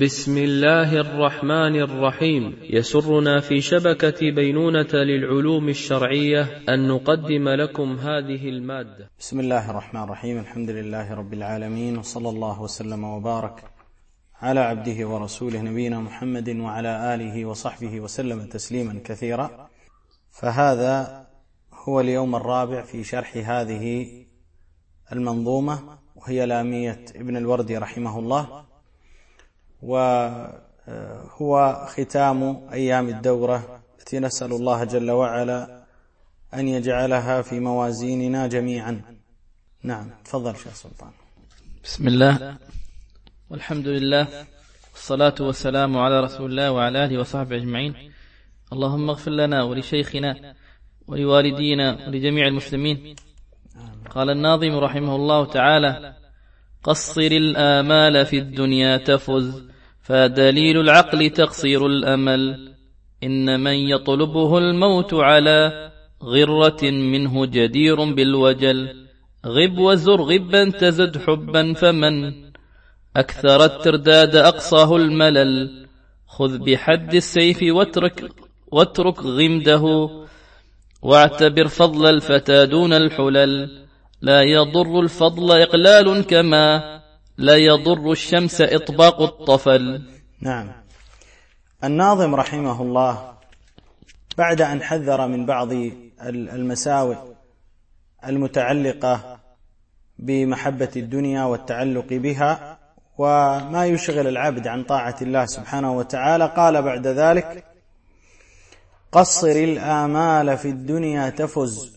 بسم الله الرحمن الرحيم. يسرنا في شبكة بينونة للعلوم الشرعية أن نقدم لكم هذه المادة. بسم الله الرحمن الرحيم. الحمد لله رب العالمين وصلى الله وسلم وبارك على عبده ورسوله نبينا محمد وعلى آله وصحبه وسلم تسليما كثيرا. فهذا هو اليوم الرابع في شرح هذه المنظومة وهي لامية ابن الوردي رحمه الله. وهو ختام أيام الدورة التي نسأل الله جل وعلا أن يجعلها في موازيننا جميعا. نعم تفضل شيخ سلطان. بسم الله والحمد لله والصلاة والسلام على رسول الله وعلى آله وصحبه أجمعين. اللهم اغفر لنا ولشيخنا ولوالدينا ولجميع المسلمين. قال الناظم رحمه الله تعالى قصر الآمال في الدنيا تفز فدليل العقل تقصير الأمل. إن من يطلبه الموت على غرة منه جدير بالوجل. غب وزر غبا تزد حبا فمن. أكثر الترداد أقصاه الملل. خذ بحد السيف واترك واترك غمده. واعتبر فضل الفتى دون الحلل. لا يضر الفضل إقلال كما لا يضر الشمس إطباق الطفل. نعم. الناظم رحمه الله بعد أن حذر من بعض المساوئ المتعلقة بمحبة الدنيا والتعلق بها وما يشغل العبد عن طاعة الله سبحانه وتعالى قال بعد ذلك قصر الآمال في الدنيا تفز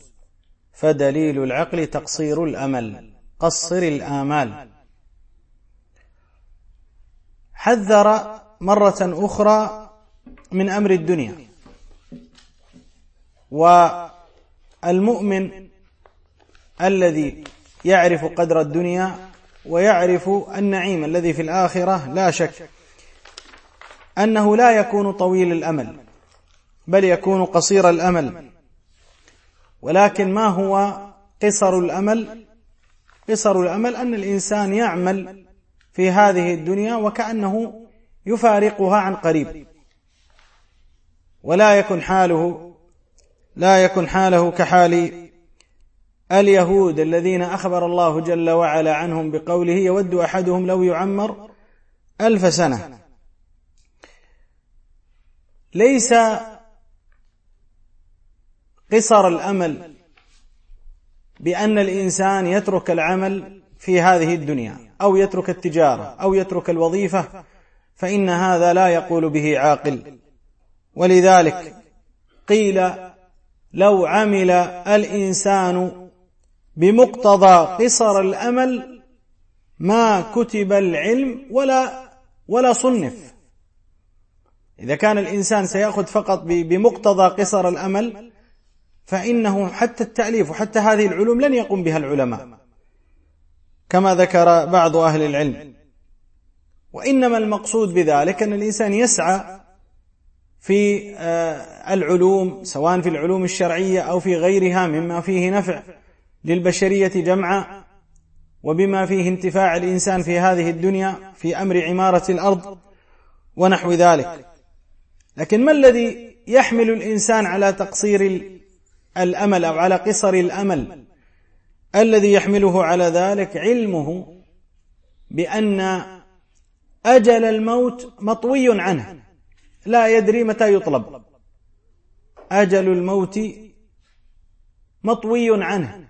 فدليل العقل تقصير الأمل. قصر الآمال. حذر مرة أخرى من أمر الدنيا. والمؤمن الذي يعرف قدر الدنيا ويعرف النعيم الذي في الآخرة لا شك أنه لا يكون طويل الأمل بل يكون قصير الأمل. ولكن ما هو قصر الأمل؟ قصر الأمل أن الإنسان يعمل في هذه الدنيا وكأنه يفارقها عن قريب. ولا يكن حاله لا يكن حاله كحال اليهود الذين أخبر الله جل وعلا عنهم بقوله يود أحدهم لو يعمر ألف سنة. ليس قصر الأمل بأن الإنسان يترك العمل في هذه الدنيا أو يترك التجارة أو يترك الوظيفة فإن هذا لا يقول به عاقل. ولذلك قيل لو عمل الإنسان بمقتضى قصر الأمل ما كتب العلم ولا ولا صنف. إذا كان الإنسان سيأخذ فقط بمقتضى قصر الأمل فإنه حتى التأليف وحتى هذه العلوم لن يقوم بها العلماء. كما ذكر بعض أهل العلم. وإنما المقصود بذلك أن الإنسان يسعى في آه، العلوم سواء في العلوم الشرعية أو في غيرها مما فيه نفع للبشرية جمعا وبما فيه انتفاع الإنسان في هذه الدنيا في أمر عمارة الأرض ونحو ذلك. لكن ما الذي يحمل الإنسان على تقصير الأمل أو على قصر الأمل؟ الذي يحمله على ذلك علمه بأن أجل الموت مطوي عنه لا يدري متى يطلب. أجل الموت مطوي عنه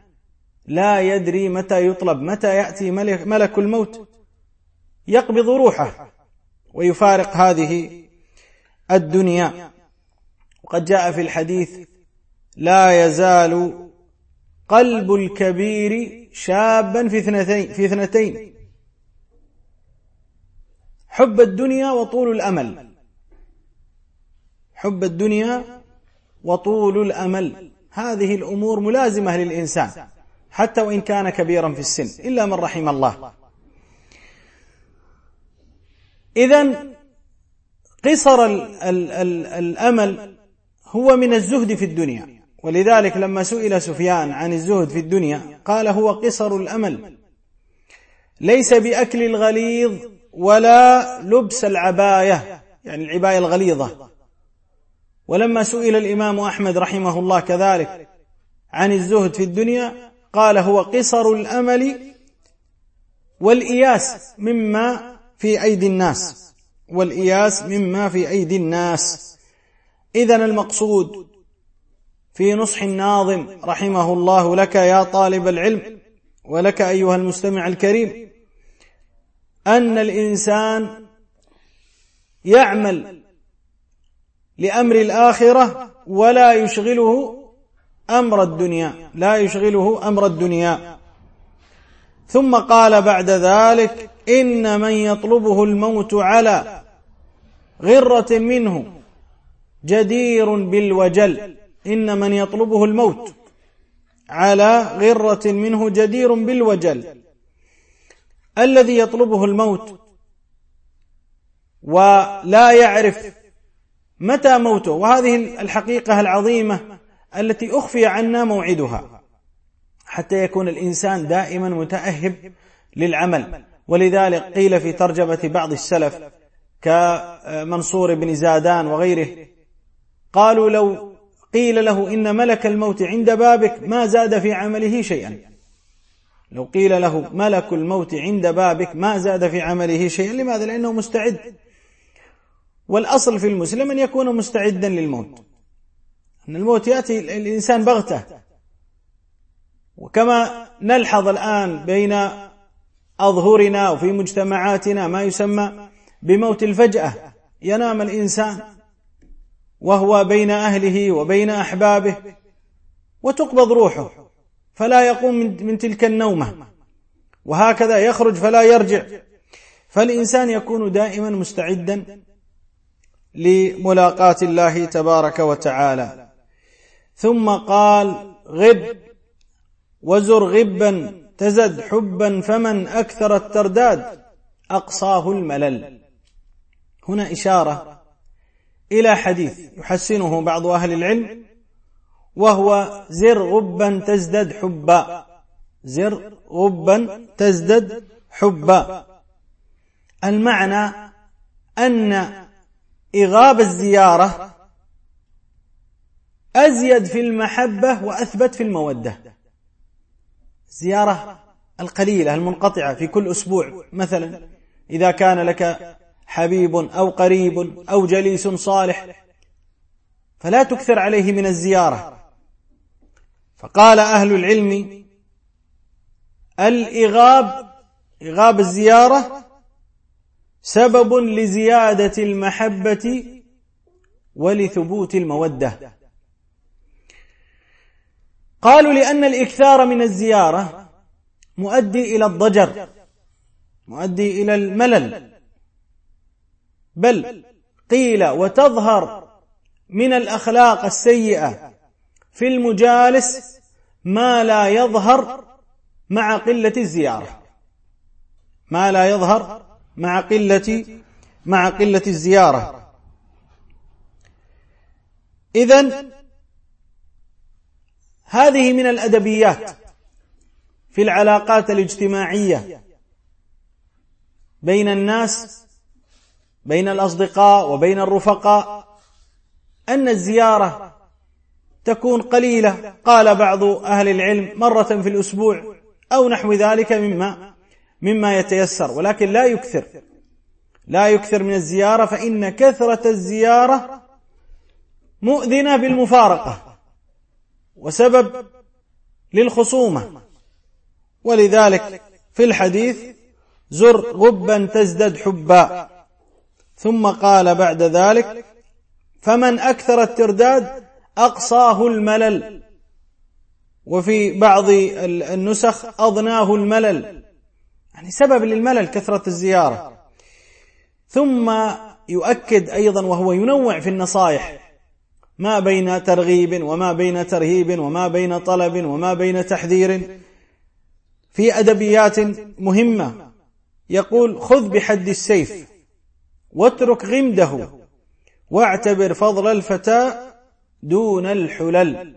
لا يدري متى يطلب. متى يأتي ملك, ملك الموت؟ يقبض روحه ويفارق هذه الدنيا. وقد جاء في الحديث لا يزال قلب الكبير شابا في اثنتين في اثنتين. حب الدنيا وطول الأمل. حب الدنيا وطول الأمل. هذه الأمور ملازمة للإنسان حتى وإن كان كبيرا في السن إلا من رحم الله. اذا قصر ال ال ال الأمل هو من الزهد في الدنيا. ولذلك لما سئل سفيان عن الزهد في الدنيا قال هو قصر الأمل. ليس بأكل الغليظ ولا لبس العباية يعني العباية الغليظة. ولما سئل الإمام أحمد رحمه الله كذلك عن الزهد في الدنيا قال هو قصر الأمل والإياس مما في أيدي الناس. والإياس مما في أيدي الناس. إذا المقصود في نصح الناظم رحمه الله لك يا طالب العلم ولك أيها المستمع الكريم أن الإنسان يعمل لأمر الآخرة ولا يشغله أمر الدنيا لا يشغله أمر الدنيا. ثم قال بعد ذلك إن من يطلبه الموت على غرة منه جدير بالوجل. إن من يطلبه الموت على غرة منه جدير بالوجل. الذي يطلبه الموت ولا يعرف متى موته. وهذه الحقيقة العظيمة التي أخفي عنا موعدها. حتى يكون الإنسان دائما متأهب للعمل. ولذلك قيل في ترجمة بعض السلف كمنصور بن زادان وغيره قالوا لو قيل له إن ملك الموت عند بابك ما زاد في عمله شيئا. لو قيل له ملك الموت عند بابك ما زاد في عمله شيئا لماذا؟ لأنه مستعد. والأصل في المسلم أن يكون مستعدا للموت. أن الموت يأتي الإنسان بغتة. وكما نلحظ الآن بين أظهرنا وفي مجتمعاتنا ما يسمى بموت الفجأة. ينام الإنسان وهو بين أهله وبين أحبابه وتقبض روحه فلا يقوم من تلك النومة. وهكذا يخرج فلا يرجع. فالإنسان يكون دائما مستعدا لملاقاة الله تبارك وتعالى. ثم قال غب وزر غبا تزد حبا فمن أكثر الترداد؟ أقصاه الملل. هنا إشارة إلى حديث يحسنه بعض أهل العلم وهو زر غبا تزدد حبا. زر غبا تزدد حبا. المعنى أن إغاب الزيارة أزيد في المحبة وأثبت في المودة. الزيارة القليلة المنقطعة في كل أسبوع مثلا إذا كان لك حبيب أو قريب أو جليس صالح فلا تكثر عليه من الزيارة. فقال أهل العلم الإغاب إغاب الزيارة سبب لزيادة المحبة ولثبوت المودة. قالوا لأن الإكثار من الزيارة مؤدي إلى الضجر مؤدي إلى الملل. بل قيل وتظهر من الأخلاق السيئة في المجالس ما لا يظهر مع قلة الزيارة. ما لا يظهر مع قلة مع قلة الزيارة. إذا هذه من الأدبيات في العلاقات الاجتماعية بين الناس بين الأصدقاء وبين الرفقاء أن الزيارة تكون قليلة. قال بعض أهل العلم مرة في الأسبوع أو نحو ذلك مما مما يتيسر ولكن لا يكثر لا يكثر من الزيارة فإن كثرة الزيارة مؤذنة بالمفارقة وسبب للخصومة. ولذلك في الحديث زر غبا تزدد حبا. ثم قال بعد ذلك فمن أكثر الترداد أقصاه الملل. وفي بعض النسخ أضناه الملل. يعني سبب للملل كثرة الزيارة. ثم يؤكد أيضا وهو ينوع في النصائح ما بين ترغيب وما بين ترهيب وما بين طلب وما بين تحذير. في أدبيات مهمة يقول خذ بحد السيف. واترك غمده واعتبر فضل الفتى دون الحلل.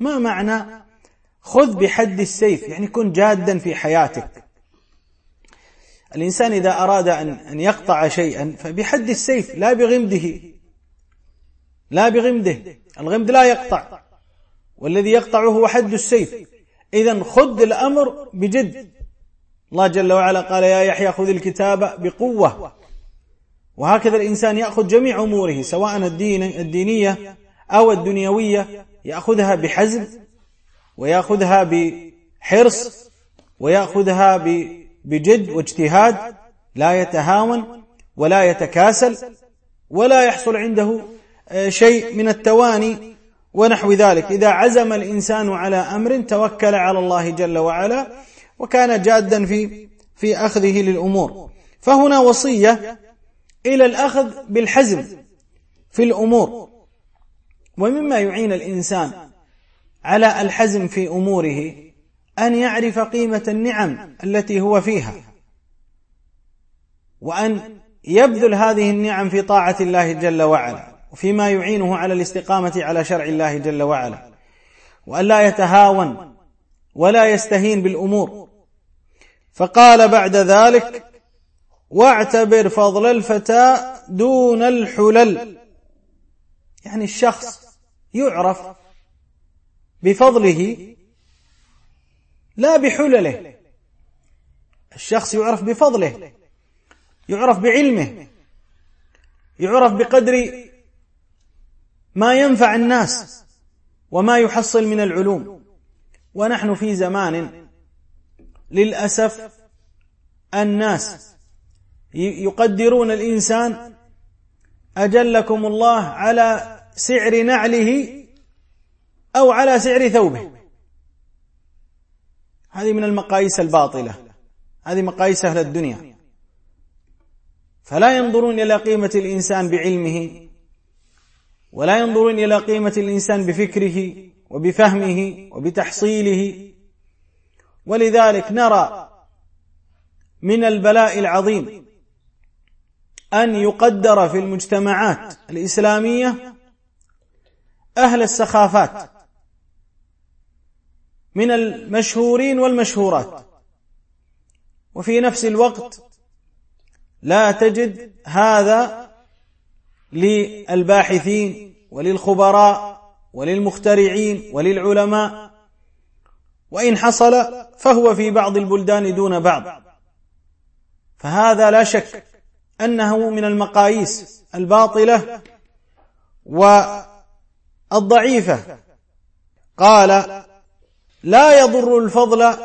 ما معنى؟ خذ بحد السيف يعني كن جادا في حياتك. الإنسان إذا أراد أن يقطع شيئا فبحد السيف لا بغمده. لا بغمده. الغمد لا يقطع. والذي يقطعه هو حد السيف. إذا خذ الأمر بجد. الله جل وعلا قال يا يحيى خذ الكتاب بقوة. وهكذا الإنسان يأخذ جميع أموره سواء الدين الدينية أو الدنيوية يأخذها بحزم ويأخذها بحرص ويأخذها بجد واجتهاد لا يتهاون ولا يتكاسل ولا يحصل عنده آه، شيء من التواني ونحو ذلك. إذا عزم الإنسان على أمر توكل على الله جل وعلا وكان جادا في في أخذه للأمور. فهنا وصية إلى الأخذ بالحزم في الأمور. ومما يعين الإنسان على الحزم في أموره أن يعرف قيمة النعم التي هو فيها وأن يبذل هذه النعم في طاعة الله جل وعلا وفيما يعينه على الاستقامة على شرع الله جل وعلا وأن لا يتهاون ولا يستهين بالأمور. فقال بعد ذلك واعتبر فضل الفتى دون الحلل. يعني الشخص يعرف بفضله لا بحلله. الشخص يعرف بفضله يعرف بعلمه يعرف بقدر ما ينفع الناس وما يحصل من العلوم. ونحن في زمان للأسف الناس يقدرون الإنسان أجلكم الله على سعر نعله أو على سعر ثوبه. هذه من المقاييس الباطلة. هذه مقاييس أهل الدنيا. فلا ينظرون إلى قيمة الإنسان بعلمه ولا ينظرون إلى قيمة الإنسان بفكره وبفهمه وبتحصيله. ولذلك نرى من البلاء العظيم أن يقدر في المجتمعات الإسلامية أهل السخافات من المشهورين والمشهورات. وفي نفس الوقت لا تجد هذا للباحثين وللخبراء وللمخترعين وللعلماء. وإن حصل فهو في بعض البلدان دون بعض. فهذا لا شك أنه من المقاييس الباطلة والضعيفة. قال لا يضر الفضل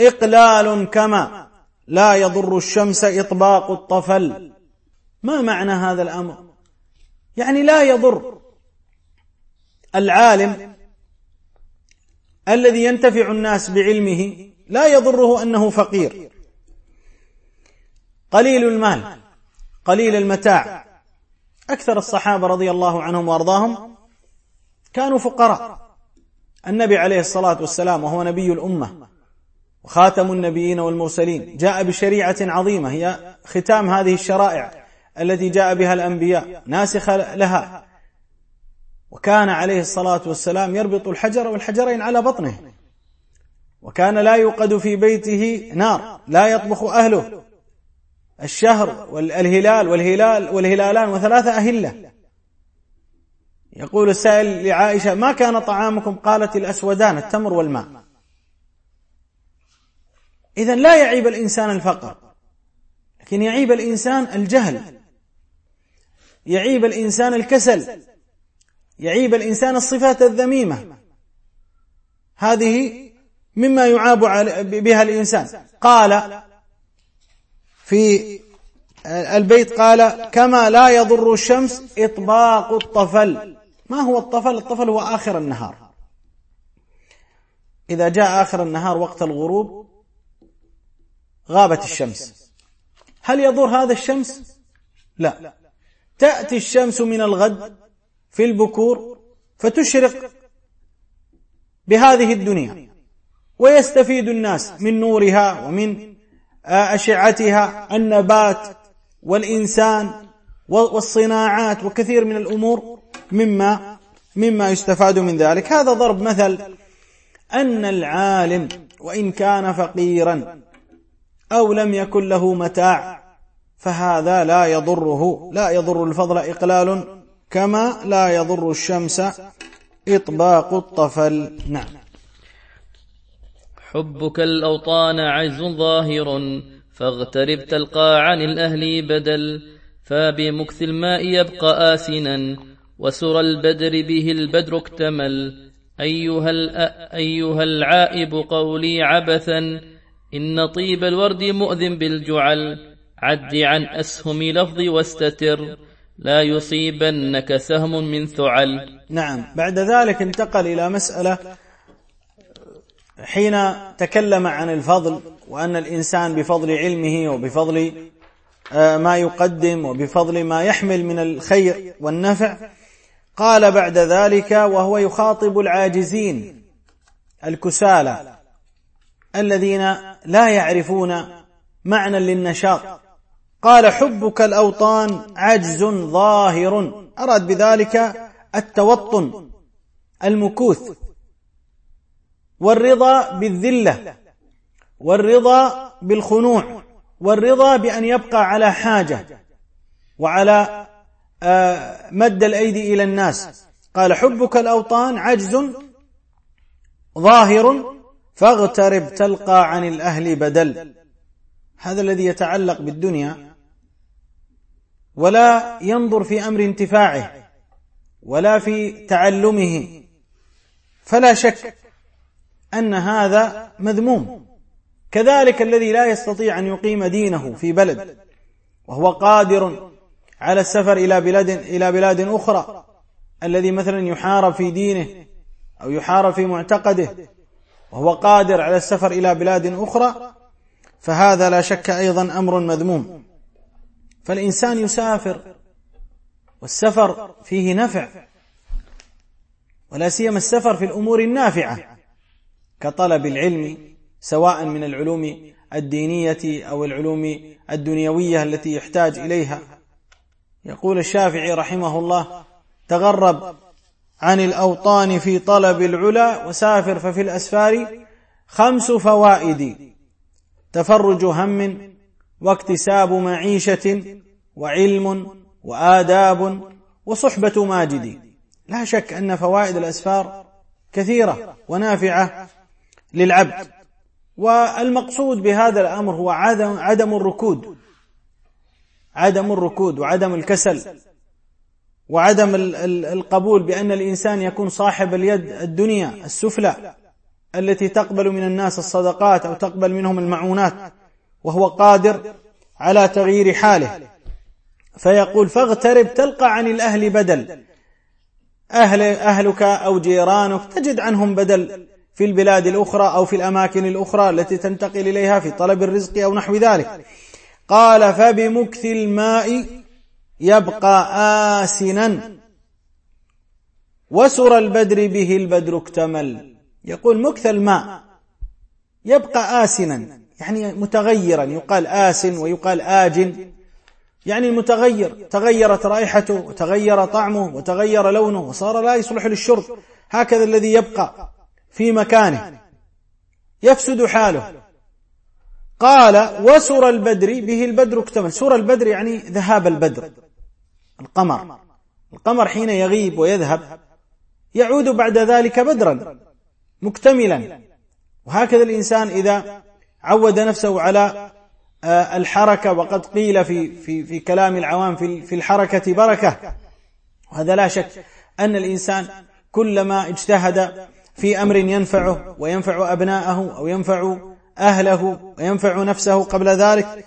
إقلال كما لا يضر الشمس إطباق الطفل. ما معنى هذا الأمر؟ يعني لا يضر العالم الذي ينتفع الناس بعلمه لا يضره أنه فقير. قليل المال قليل المتاع. أكثر الصحابة رضي الله عنهم وأرضاهم كانوا فقراء. النبي عليه الصلاة والسلام وهو نبي الأمة وخاتم النبيين والمرسلين جاء بشريعة عظيمة هي ختام هذه الشرائع التي جاء بها الأنبياء ناسخه لها. وكان عليه الصلاة والسلام يربط الحجر والحجرين على بطنه. وكان لا يوقد في بيته نار لا يطبخ أهله. الشهر والهلال والهلال والهلالان وثلاثة أهلة. يقول السائل لعائشة ما كان طعامكم؟ قالت الأسودان التمر والماء. اذا لا يعيب الإنسان الفقر لكن يعيب الإنسان الجهل. يعيب الإنسان الكسل يعيب الإنسان الصفات الذميمة. هذه مما يعاب بها الإنسان. قال في البيت قال كما لا يضر الشمس إطباق الطفل. ما هو الطفل؟ الطفل هو آخر النهار. إذا جاء آخر النهار وقت الغروب غابت الشمس. هل يضر هذا الشمس؟ لا. تأتي الشمس من الغد في البكور فتشرق بهذه الدنيا. ويستفيد الناس من نورها ومن أشعتها النبات والإنسان والصناعات وكثير من الأمور مما مما يستفاد من ذلك. هذا ضرب مثل أن العالم وإن كان فقيرا أو لم يكن له متاع فهذا لا يضره. لا يضر الفضل إقلال كما لا يضر الشمس إطباق الطفل. نعم. حبك الأوطان عجز ظاهر فاغترب تلقى عن الأهل بدل فبمكث الماء يبقى آسنا وسر البدر به البدر اكتمل. أيها, أيها العائب قولي عبثا إن طيب الورد مؤذن بالجعل. عد عن أسهم لفظ واستتر لا يصيبنك سهم من ثعل. نعم بعد ذلك انتقل إلى مسألة حين تكلم عن الفضل وأن الإنسان بفضل علمه وبفضل آه، ما يقدم وبفضل ما يحمل من الخير والنفع قال بعد ذلك وهو يخاطب العاجزين الكسالى الذين لا يعرفون معنى للنشاط. قال حبك الأوطان عجز ظاهر أراد بذلك التوطن المكوث. والرضا بالذلة والرضا بالخنوع والرضا بأن يبقى على حاجة وعلى آه، مد الأيدي إلى الناس. قال حبك الأوطان عجز ظاهر فاغترب تلقى عن الأهل بدل. هذا الذي يتعلق بالدنيا ولا ينظر في أمر انتفاعه ولا في تعلمه. فلا شك أن هذا مذموم. كذلك الذي لا يستطيع أن يقيم دينه في بلد وهو قادر على السفر إلى بلاد إلى بلاد أخرى الذي مثلا يحارب في دينه أو يحارب في معتقده وهو قادر على السفر إلى بلاد أخرى فهذا لا شك أيضا أمر مذموم. فالإنسان يسافر والسفر فيه نفع ولا سيما السفر في الأمور النافعة. كطلب العلم سواء من العلوم الدينية أو العلوم الدنيوية التي يحتاج إليها. يقول الشافعي رحمه الله تغرب عن الأوطان في طلب العلا وسافر ففي الأسفار خمس فوائد تفرج هم واكتساب معيشة وعلم وآداب وصحبة ماجد. لا شك أن فوائد الأسفار كثيرة ونافعة للعبد. والمقصود بهذا الأمر هو عدم, عدم الركود. عدم الركود وعدم الكسل. وعدم القبول بأن الإنسان يكون صاحب اليد الدنيا السفلى التي تقبل من الناس الصدقات أو تقبل منهم المعونات وهو قادر على تغيير حاله. فيقول فاغترب تلقى عن الأهل بدل. أهل أهلك أو جيرانك تجد عنهم بدل. في البلاد الأخرى أو في الأماكن الأخرى التي تنتقل إليها في طلب الرزق أو نحو ذلك. قال فبمكث الماء يبقى آسنا. وسر البدر به البدر اكتمل. يقول مكث الماء يبقى آسنا. يعني متغيرا. يقال آسن ويقال آجن. يعني المتغير. تغيرت رائحته وتغير طعمه وتغير لونه وصار لا يصلح للشرب. هكذا الذي يبقى. في مكانه. يفسد حاله. قال وسر البدر به البدر اكتمل. سر البدر يعني ذهاب البدر. القمر. القمر حين يغيب ويذهب يعود بعد ذلك بدرا مكتملا. وهكذا الإنسان إذا عود نفسه على آه، الحركة وقد قيل في في في كلام العوام في في الحركة بركة. وهذا لا شك أن الإنسان كلما اجتهد في أمر ينفعه وينفع أبناءه أو ينفع أهله وينفع نفسه قبل ذلك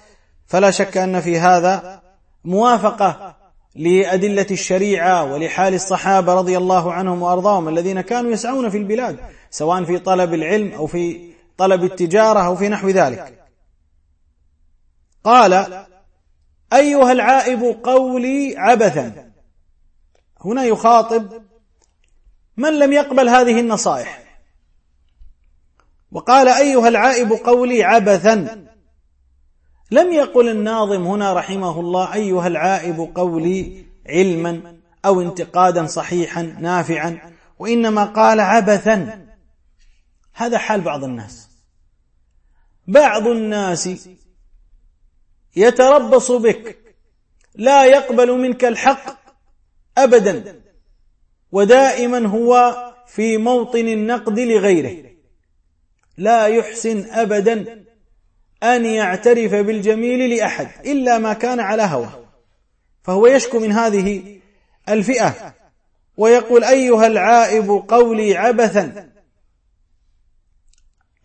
فلا شك أن في هذا موافقة لأدلة الشريعة ولحال الصحابة رضي الله عنهم وأرضاهم الذين كانوا يسعون في البلاد سواء في طلب العلم أو في طلب التجارة أو في نحو ذلك. قال أيها العائب قولي عبثا. هنا يخاطب من لم يقبل هذه النصائح؟ وقال أيها العائب قولي عبثا. لم يقل الناظم هنا رحمه الله أيها العائب قولي علما أو انتقادا صحيحا نافعا وإنما قال عبثا. هذا حال بعض الناس. بعض الناس يتربص بك لا يقبل منك الحق ابدا. ودائما هو في موطن النقد لغيره. لا يحسن أبدا أن يعترف بالجميل لأحد إلا ما كان على هواه. فهو يشكو من هذه الفئة ويقول أيها العائب قولي عبثا.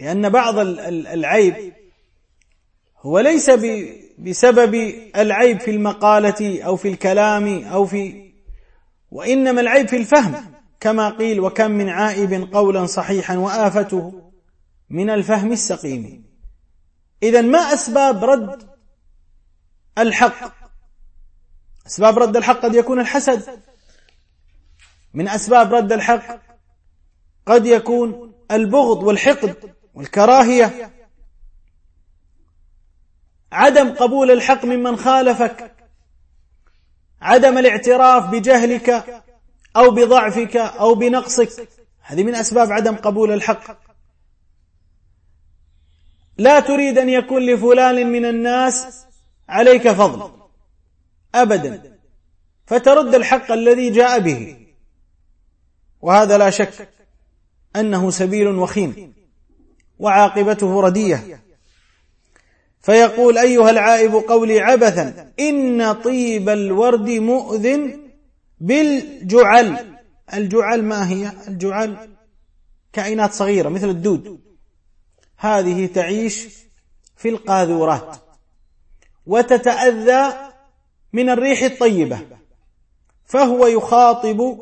لأن بعض العيب هو ليس بسبب العيب في المقالة أو في الكلام أو في وإنما العيب في الفهم كما قيل وكم من عائب قولا صحيحا وآفته من الفهم السقيم. اذا ما أسباب رد الحق؟ أسباب رد الحق قد يكون الحسد. من أسباب رد الحق قد يكون البغض والحقد والكراهية. عدم قبول الحق ممن خالفك عدم الاعتراف بجهلك أو بضعفك أو بنقصك. هذه من أسباب عدم قبول الحق. لا تريد أن يكون لفلان من الناس عليك فضل. ابدا. فترد الحق الذي جاء به. وهذا لا شك أنه سبيل وخيم. وعاقبته ردية. فيقول أيها العائب قولي عبثا إن طيب الورد مؤذن بالجعل. الجعل ما هي؟ الجعل كائنات صغيرة مثل الدود. هذه تعيش في القاذورات وتتأذى من الريح الطيبة فهو يخاطب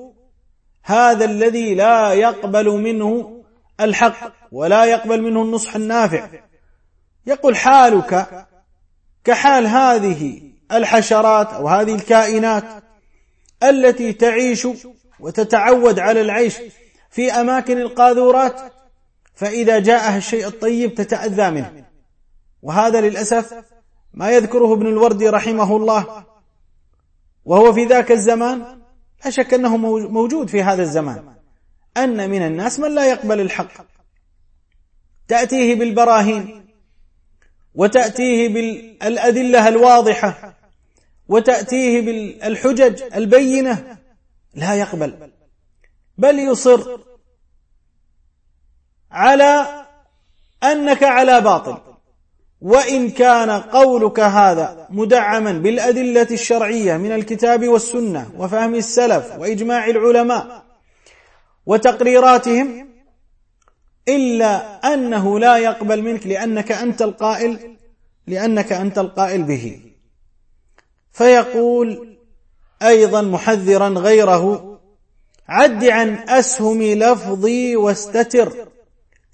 هذا الذي لا يقبل منه الحق ولا يقبل منه النصح النافع. يقول حالك كحال هذه الحشرات أو هذه الكائنات التي تعيش وتتعود على العيش في أماكن القاذورات فإذا جاءها الشيء الطيب تتأذى منه. وهذا للأسف ما يذكره ابن الوردي رحمه الله. وهو في ذاك الزمان لا شك أنه موجود في هذا الزمان. أن من الناس من لا يقبل الحق. تأتيه بالبراهين. وتأتيه بالادله الواضحة وتأتيه بالحجج البينة لا يقبل بل يصر على أنك على باطل. وإن كان قولك هذا مدعما بالأدلة الشرعية من الكتاب والسنة وفهم السلف وإجماع العلماء وتقريراتهم إلا أنه لا يقبل منك لأنك أنت القائل لأنك أنت القائل به. فيقول أيضا محذرا غيره عد عن أسهم لفظي واستتر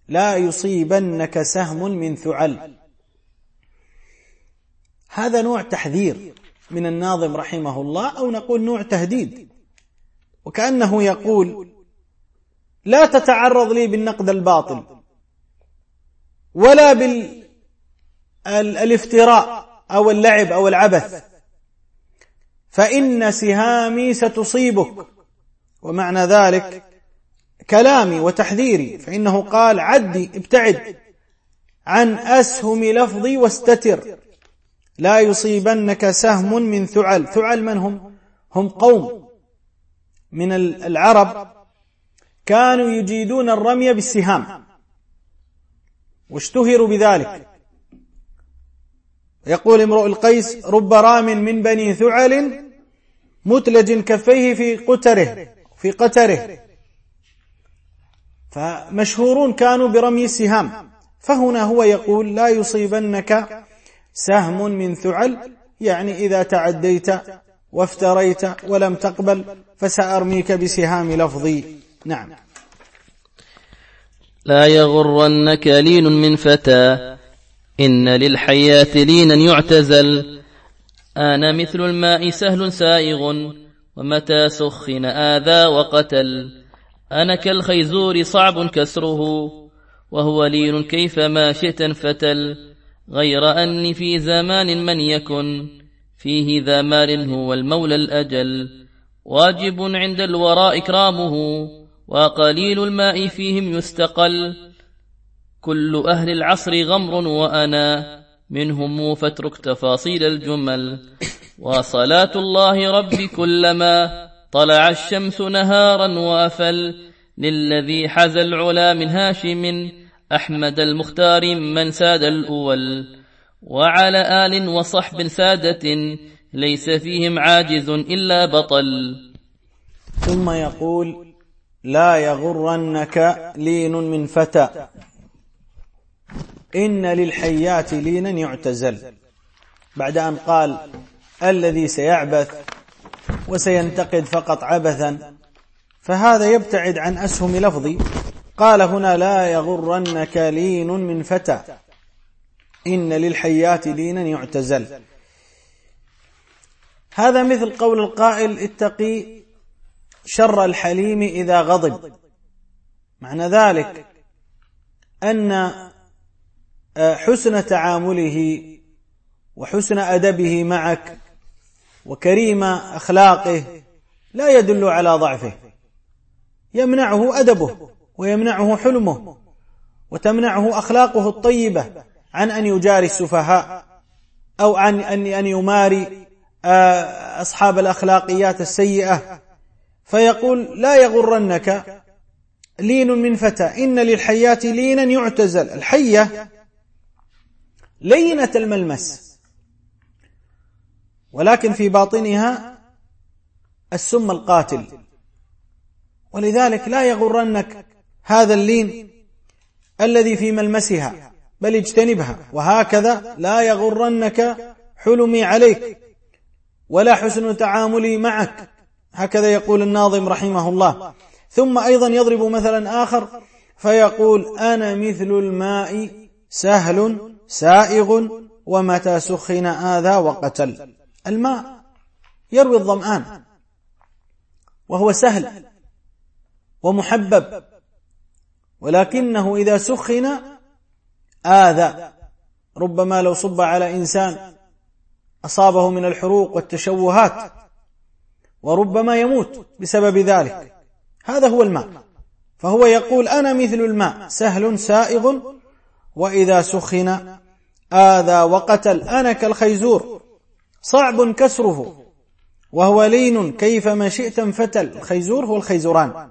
لا يصيبنك سهم من ثعل. هذا نوع تحذير من الناظم رحمه الله أو نقول نوع تهديد. وكأنه يقول لا تتعرض لي بالنقد الباطل ولا بالافتراء أو اللعب أو العبث. فإن سهامي ستصيبك ومعنى ذلك كلامي وتحذيري. فإنه قال عدي ابتعد عن أسهم لفظي واستتر لا يصيبنك سهم من ثعل. ثعل من هم؟ هم قوم من العرب كانوا يجيدون الرمي بالسهام. واشتهروا بذلك. يقول امرؤ القيس رب رام من بني ثعل متلج كفيه في قتره في قتره. فمشهورون كانوا برمي السهام. فهنا هو يقول لا يصيبنك سهم من ثعل يعني إذا تعديت وافتريت ولم تقبل فسأرميك بسهام لفظي. نعم. لا يغرنك لين من فتى. إن للحياة لينا يعتزل. أنا مثل الماء سهل سائغ ومتى سخن آذى وقتل. أنا كالخيزور صعب كسره وهو لين كيفما شئت فتل غير أني في زمان من يكن فيه ذا مال هو المولى الأجل. واجب عند الوراء إكرامه وقليل الماء فيهم يستقل. كل أهل العصر غمر وأنا منهم فاترك تفاصيل الجمل. وصلاة الله رب كلما طلع الشمس نهارا وأفل. للذي حز العلا من هاشم أحمد المختار من ساد الأول. وعلى آل وصحب سادة ليس فيهم عاجز إلا بطل. ثم يقول لا يغرنك لين من فتى. إن للحيات لينا يعتزل. بعد أن قال الذي سيعبث وسينتقد فقط عبثا فهذا يبتعد عن أسهم لفظي. قال هنا لا يغرنك لين من فتى. إن للحيات لينا يعتزل. هذا مثل قول القائل اتقي شر الحليم إذا غضب. معنى ذلك أن آه، حسن تعامله وحسن أدبه معك وكريم أخلاقه لا يدل على ضعفه. يمنعه أدبه ويمنعه حلمه وتمنعه أخلاقه الطيبة عن أن يجاري السفهاء أو عن أن يماري آه، أصحاب الأخلاقيات السيئة فيقول لا يغرنك لين من فتى. إن للحيات لينا يعتزل. الحية لينة الملمس. ولكن في باطنها السم القاتل. ولذلك لا يغرنك هذا اللين الذي في ملمسها بل اجتنبها. وهكذا لا يغرنك حلمي عليك ولا حسن تعاملي معك. هكذا يقول الناظم رحمه الله. ثم أيضا يضرب مثلا آخر فيقول أنا مثل الماء سهل سائغ ومتى سخن آذى وقتل. الماء يروي الظمآن وهو سهل ومحبب ولكنه إذا سخن آذى. ربما لو صب على إنسان أصابه من الحروق والتشوهات وربما يموت بسبب ذلك. هذا هو الماء. فهو يقول أنا مثل الماء سهل سائغ وإذا سخن آذى وقتل أنا كالخيزور صعب كسره وهو لين كيفما شئت انفتل. الخيزور هو الخيزران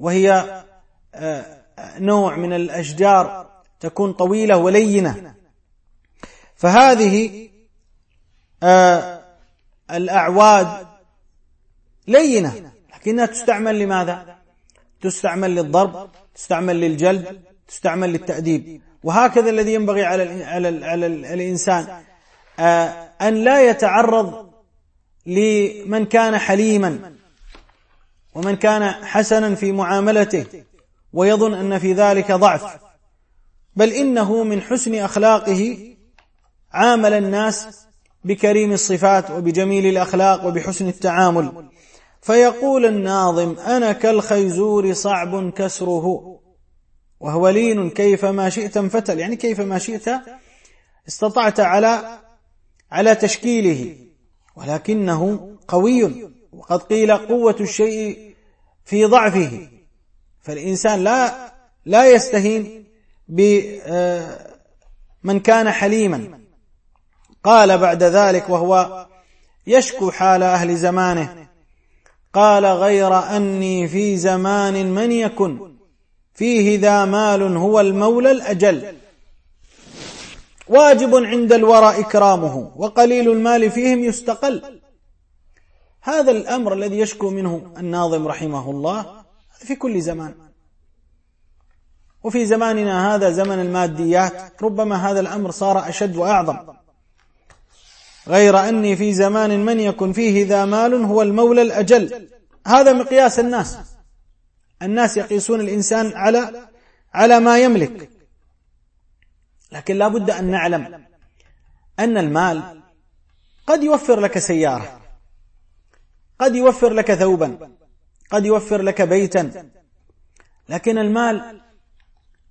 وهي آه، نوع من الأشجار تكون طويلة ولينة. فهذه آه، الأعواد لينة. لكنها تستعمل لماذا؟ تستعمل للضرب تستعمل للجلد تستعمل للتأديب. وهكذا الذي ينبغي على على على الإنسان. آه، أن لا يتعرض لمن كان حليما ومن كان حسنا في معاملته ويظن أن في ذلك ضعف. بل إنه من حسن أخلاقه عامل الناس بكريم الصفات وبجميل الأخلاق وبحسن التعامل. فيقول الناظم أنا كالخيزور صعب كسره. وهو لين كيفما شئت انفتل. يعني كيفما شئت استطعت على على تشكيله. ولكنه قوي وقد قيل قوة الشيء في ضعفه. فالإنسان لا لا يستهين بمن آه، كان حليما. قال بعد ذلك وهو يشكو حال أهل زمانه. قال غير أني في زمان من يكن فيه ذا مال هو المولى الأجل. واجب عند الورى إكرامه وقليل المال فيهم يستقل. هذا الأمر الذي يشكو منه الناظم رحمه الله في كل زمان. وفي زماننا هذا زمن الماديات ربما هذا الأمر صار أشد وأعظم. غير أني في زمان من يكن فيه ذا مال هو المولى الأجل. هذا مقياس الناس. الناس يقيسون الإنسان على على ما يملك. لكن لا بد أن نعلم أن المال قد يوفر لك سيارة قد يوفر لك ثوبا قد يوفر لك بيتا. لكن المال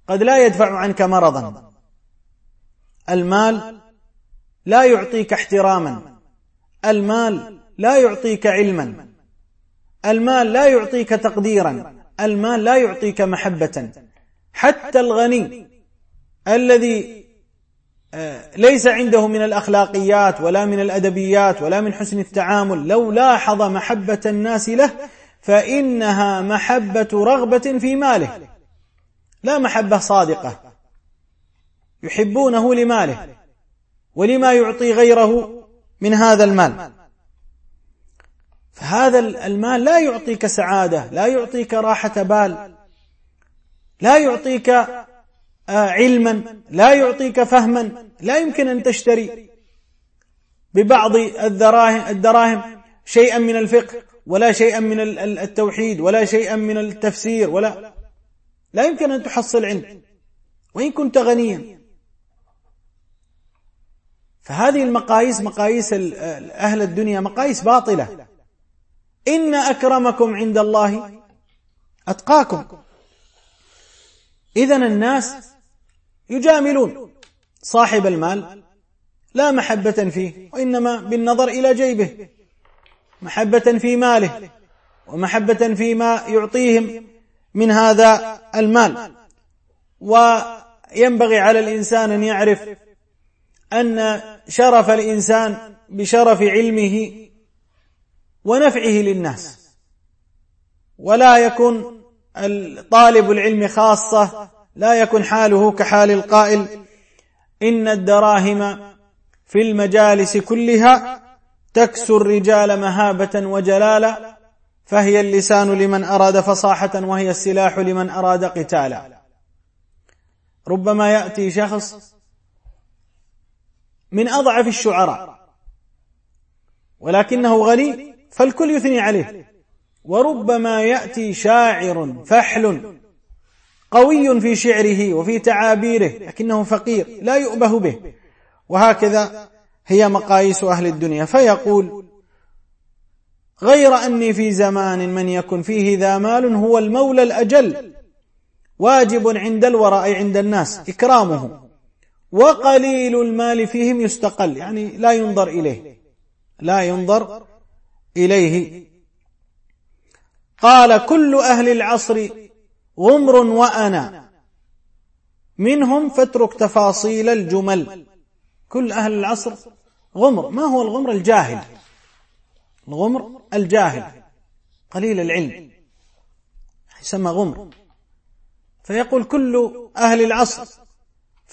قد لا يدفع عنك مرضا. المال لا يعطيك احتراما. المال لا يعطيك علما. المال لا يعطيك تقديرا. المال لا يعطيك محبة. حتى الغني الذي آه، ليس عنده من الأخلاقيات ولا من الأدبيات ولا من حسن التعامل لو لاحظ محبة الناس له فإنها محبة رغبة في ماله. لا محبة صادقة. يحبونه لماله. ولما يعطي غيره من هذا المال. فهذا المال لا يعطيك سعادة لا يعطيك راحة بال لا يعطيك آه، علما لا يعطيك فهما لا يمكن أن تشتري ببعض الدراهم الدراهم شيئا من الفقه ولا شيئا من التوحيد ولا شيئا من التفسير ولا لا يمكن أن تحصل علم. وإن كنت غنيا فهذه المقاييس مقاييس أهل الدنيا مقاييس باطلة. إن أكرمكم عند الله أتقاكم. اذا الناس يجاملون صاحب المال لا محبة فيه وإنما بالنظر إلى جيبه محبة في ماله ومحبة فيما يعطيهم من هذا المال. وينبغي على الإنسان أن يعرف أن شرف الإنسان بشرف علمه ونفعه للناس. ولا يكون طالب العلم خاصة لا يكن حاله كحال القائل. إن الدراهم في المجالس كلها تكسو الرجال مهابة وجلالا فهي اللسان لمن أراد فصاحة وهي السلاح لمن أراد قتالا. ربما يأتي شخص من أضعف الشعراء. ولكنه غني فالكل يثني عليه. وربما يأتي شاعر فحل قوي في شعره وفي تعابيره لكنه فقير لا يؤبه به. وهكذا هي مقاييس أهل الدنيا. فيقول غير أني في زمان من يكن فيه ذا مال هو المولى الأجل واجب عند الورى أي عند الناس إكرامه. وقليل المال فيهم يستقل يعني لا ينظر إليه لا ينظر إليه. قال كل أهل العصر غمر وأنا منهم فاترك تفاصيل الجمل. كل أهل العصر غمر ما هو الغمر الجاهل؟ الغمر الجاهل قليل العلم يسمى غمر. فيقول كل أهل العصر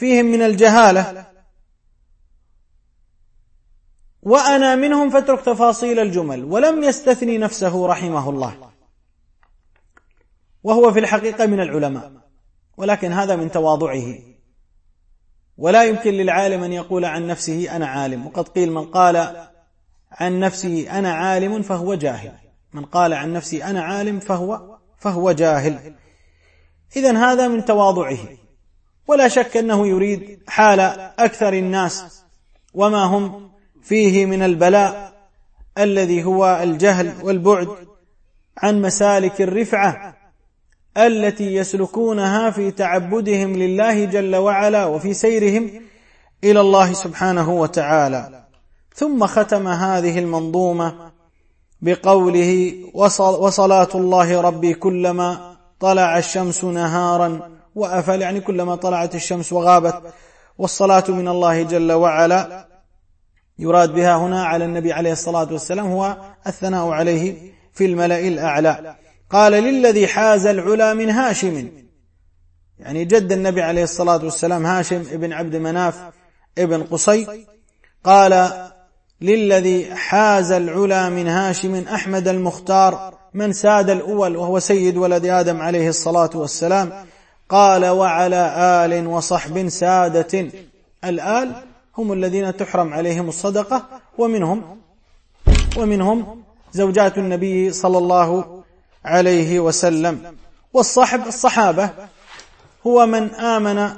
فيهم من الجهالة. وأنا منهم فاترك تفاصيل الجمل ولم يستثني نفسه رحمه الله. وهو في الحقيقة من العلماء ولكن هذا من تواضعه. ولا يمكن للعالم أن يقول عن نفسه أنا عالم. وقد قيل من قال عن نفسه أنا عالم فهو جاهل. من قال عن نفسه أنا عالم فهو فهو جاهل. إذا هذا من تواضعه. ولا شك أنه يريد حال أكثر الناس وما هم فيه من البلاء الذي هو الجهل والبعد عن مسالك الرفعة التي يسلكونها في تعبدهم لله جل وعلا وفي سيرهم إلى الله سبحانه وتعالى. ثم ختم هذه المنظومة بقوله وصلاة الله ربي كلما طلع الشمس نهارا وأفل يعني كلما طلعت الشمس وغابت. والصلاة من الله جل وعلا يراد بها هنا على النبي عليه الصلاة والسلام هو الثناء عليه في الملأ الأعلى. قال للذي حاز العلا من هاشم. يعني جد النبي عليه الصلاة والسلام هاشم ابن عبد مناف ابن قصي قال للذي حاز العلا من هاشم أحمد المختار من ساد الأول وهو سيد ولد آدم عليه الصلاة والسلام. قال وعلى آل وصحب سادة. الآل هم الذين تحرم عليهم الصدقة ومنهم ومنهم زوجات النبي صلى الله عليه وسلم. والصحب الصحابة هو من آمن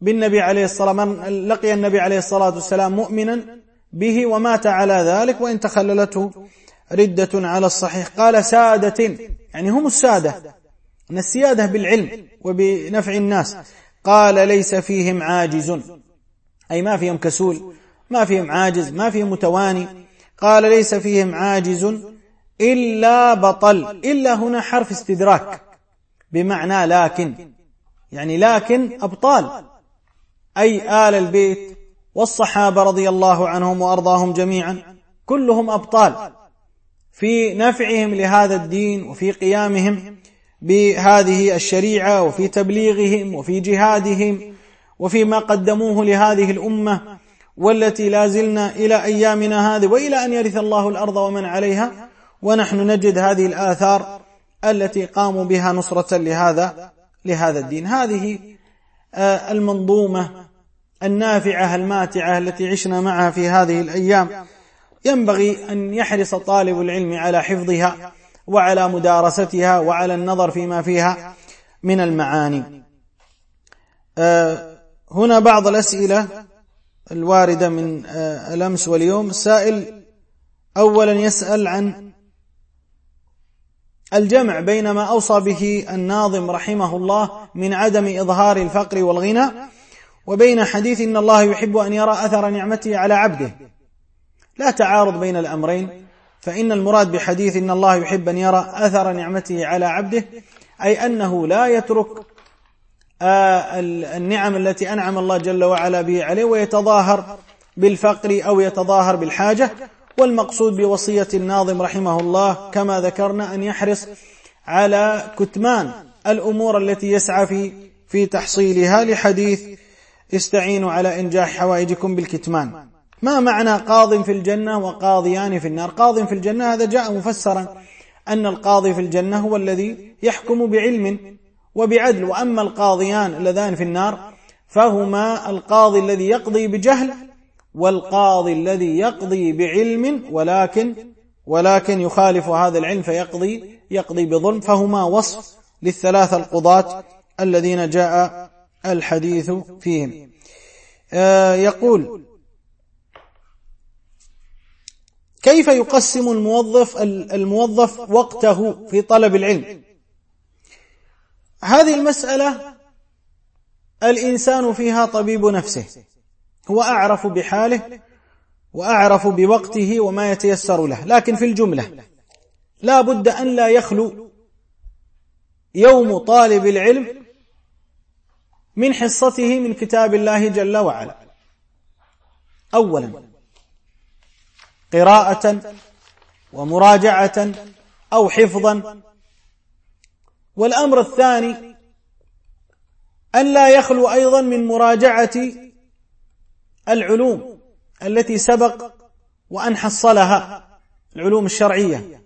بالنبي عليه الصلاة من لقي النبي عليه الصلاة والسلام مؤمنا به ومات على ذلك وإن تخللته ردة على الصحيح. قال سادة يعني هم السادة. أن السيادة بالعلم وبنفع الناس. قال ليس فيهم عاجز. أي ما فيهم كسول ما فيهم عاجز ما فيهم متواني. قال ليس فيهم عاجز إلا بطل إلا هنا حرف استدراك بمعنى لكن. يعني لكن أبطال. أي آل البيت والصحابة رضي الله عنهم وأرضاهم جميعا كلهم أبطال. في نفعهم لهذا الدين وفي قيامهم بهذه الشريعة وفي تبليغهم وفي جهادهم وفيما قدموه لهذه الأمة والتي لا زلنا إلى أيامنا هذه وإلى أن يرث الله الأرض ومن عليها ونحن نجد هذه الآثار التي قاموا بها نصرة لهذا لهذا الدين. هذه آه، المنظومة النافعة الماتعة التي عشنا معها في هذه الأيام. ينبغي أن يحرص طالب العلم على حفظها وعلى مدارستها وعلى النظر فيما فيها من المعاني. آه، هنا بعض الأسئلة الواردة من آه، الأمس واليوم. السائل أولا يسأل عن الجمع بين ما أوصى به الناظم رحمه الله من عدم إظهار الفقر والغنى وبين حديث إن الله يحب أن يرى أثر نعمته على عبده. لا تعارض بين الأمرين. فإن المراد بحديث إن الله يحب أن يرى أثر نعمته على عبده أي أنه لا يترك آه، النعم التي أنعم الله جل وعلا به عليه ويتظاهر بالفقر أو يتظاهر بالحاجة والمقصود بوصية الناظم رحمه الله كما ذكرنا أن يحرص على كتمان الأمور التي يسعى في في تحصيلها لحديث استعينوا على إنجاح حوائجكم بالكتمان. ما معنى قاض في الجنة وقاضيان في النار؟ قاض في الجنة هذا جاء مفسرا أن القاضي في الجنة هو الذي يحكم بعلم وبعدل وأما القاضيان اللذان في النار فهما القاضي الذي يقضي بجهل والقاضي الذي يقضي بعلم ولكن ولكن يخالف هذا العلم فيقضي يقضي بظلم. فهما وصف للثلاثة القضاة الذين جاء الحديث فيهم. آه، يقول كيف يقسم الموظف الموظف وقته في طلب العلم؟ هذه المسألة الإنسان فيها طبيب نفسه. هو أعرف بحاله وأعرف بوقته وما يتيسر له. لكن في الجملة لا بد أن لا يخلو يوم طالب العلم من حصته من كتاب الله جل وعلا. أولا قراءة ومراجعة أو حفظا. والأمر الثاني أن لا يخلو أيضا من مراجعة العلوم التي سبق وأن حصلها العلوم الشرعية.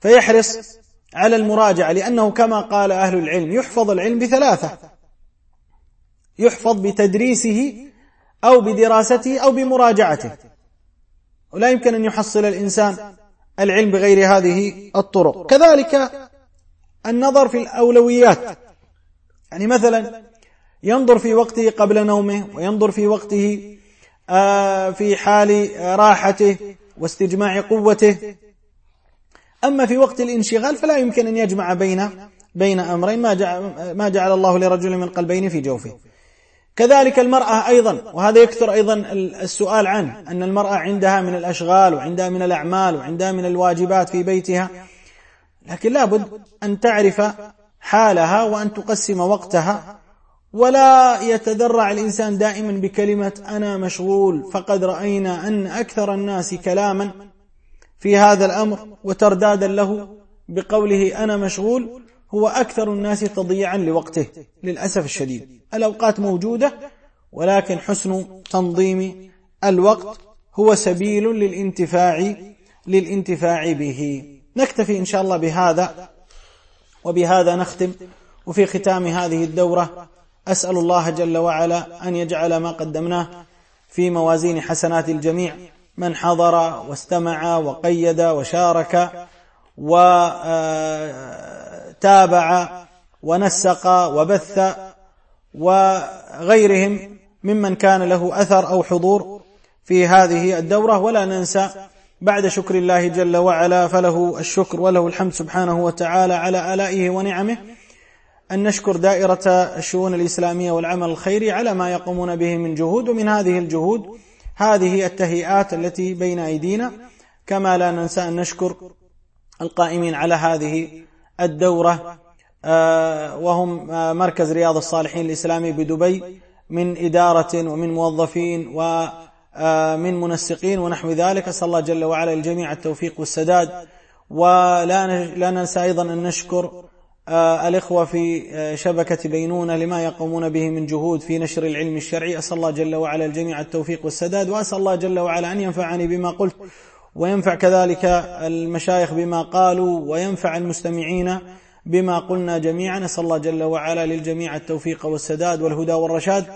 فيحرص على المراجعة لأنه كما قال أهل العلم يحفظ العلم بثلاثة. يحفظ بتدريسه أو بدراسته أو بمراجعته. ولا يمكن أن يحصل الإنسان العلم بغير هذه الطرق. كذلك النظر في الأولويات. يعني مثلا ينظر في وقته قبل نومه وينظر في وقته آه، في حال راحته واستجماع قوته. أما في وقت الانشغال فلا يمكن أن يجمع بين بين أمرين. ما جعل, ما جعل الله لرجل من قلبين في جوفه. كذلك المرأة أيضا وهذا يكثر أيضا السؤال عنه أن المرأة عندها من الأشغال وعندها من الأعمال وعندها من الواجبات في بيتها. لكن لابد أن تعرف حالها وأن تقسم وقتها. ولا يتذرع الإنسان دائما بكلمة أنا مشغول فقد رأينا أن أكثر الناس كلاما في هذا الأمر وتردادا له بقوله أنا مشغول. هو أكثر الناس تضييعا لوقته للأسف الشديد. الأوقات موجودة ولكن حسن تنظيم الوقت هو سبيل للانتفاع للانتفاع به. نكتفي إن شاء الله بهذا وبهذا نختم. وفي ختام هذه الدورة أسأل الله جل وعلا أن يجعل ما قدمناه في موازين حسنات الجميع. من حضر واستمع وقيد وشارك وتابع ونسق وبث وغيرهم ممن كان له أثر أو حضور في هذه الدورة. ولا ننسى بعد شكر الله جل وعلا فله الشكر وله الحمد سبحانه وتعالى على آلائه ونعمه. أن نشكر دائرة الشؤون الإسلامية والعمل الخيري على ما يقومون به من جهود ومن هذه الجهود هذه التهيئات التي بين أيدينا. كما لا ننسى أن نشكر القائمين على هذه الدورة آه، وهم آه، مركز رياض الصالحين الإسلامي بدبي من إدارة ومن موظفين ومن منسقين ونحو ذلك. أسأل الله جل وعلا للجميع التوفيق والسداد. ولا لا ننسى أيضا أن نشكر آه، الإخوة في آه، شبكة بينونة لما يقومون به من جهود في نشر العلم الشرعي. أسأل الله جل وعلا الجميع التوفيق والسداد. وأسأل الله جل وعلا أن ينفعني بما قلت. وينفع كذلك المشايخ بما قالوا وينفع المستمعين بما قلنا جميعا. نسأل الله جل وعلا للجميع التوفيق والسداد والهدى والرشاد.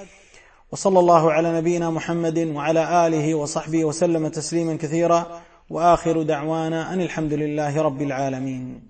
وصلى الله على نبينا محمد وعلى آله وصحبه وسلم تسليما كثيرا. وآخر دعوانا أن الحمد لله رب العالمين.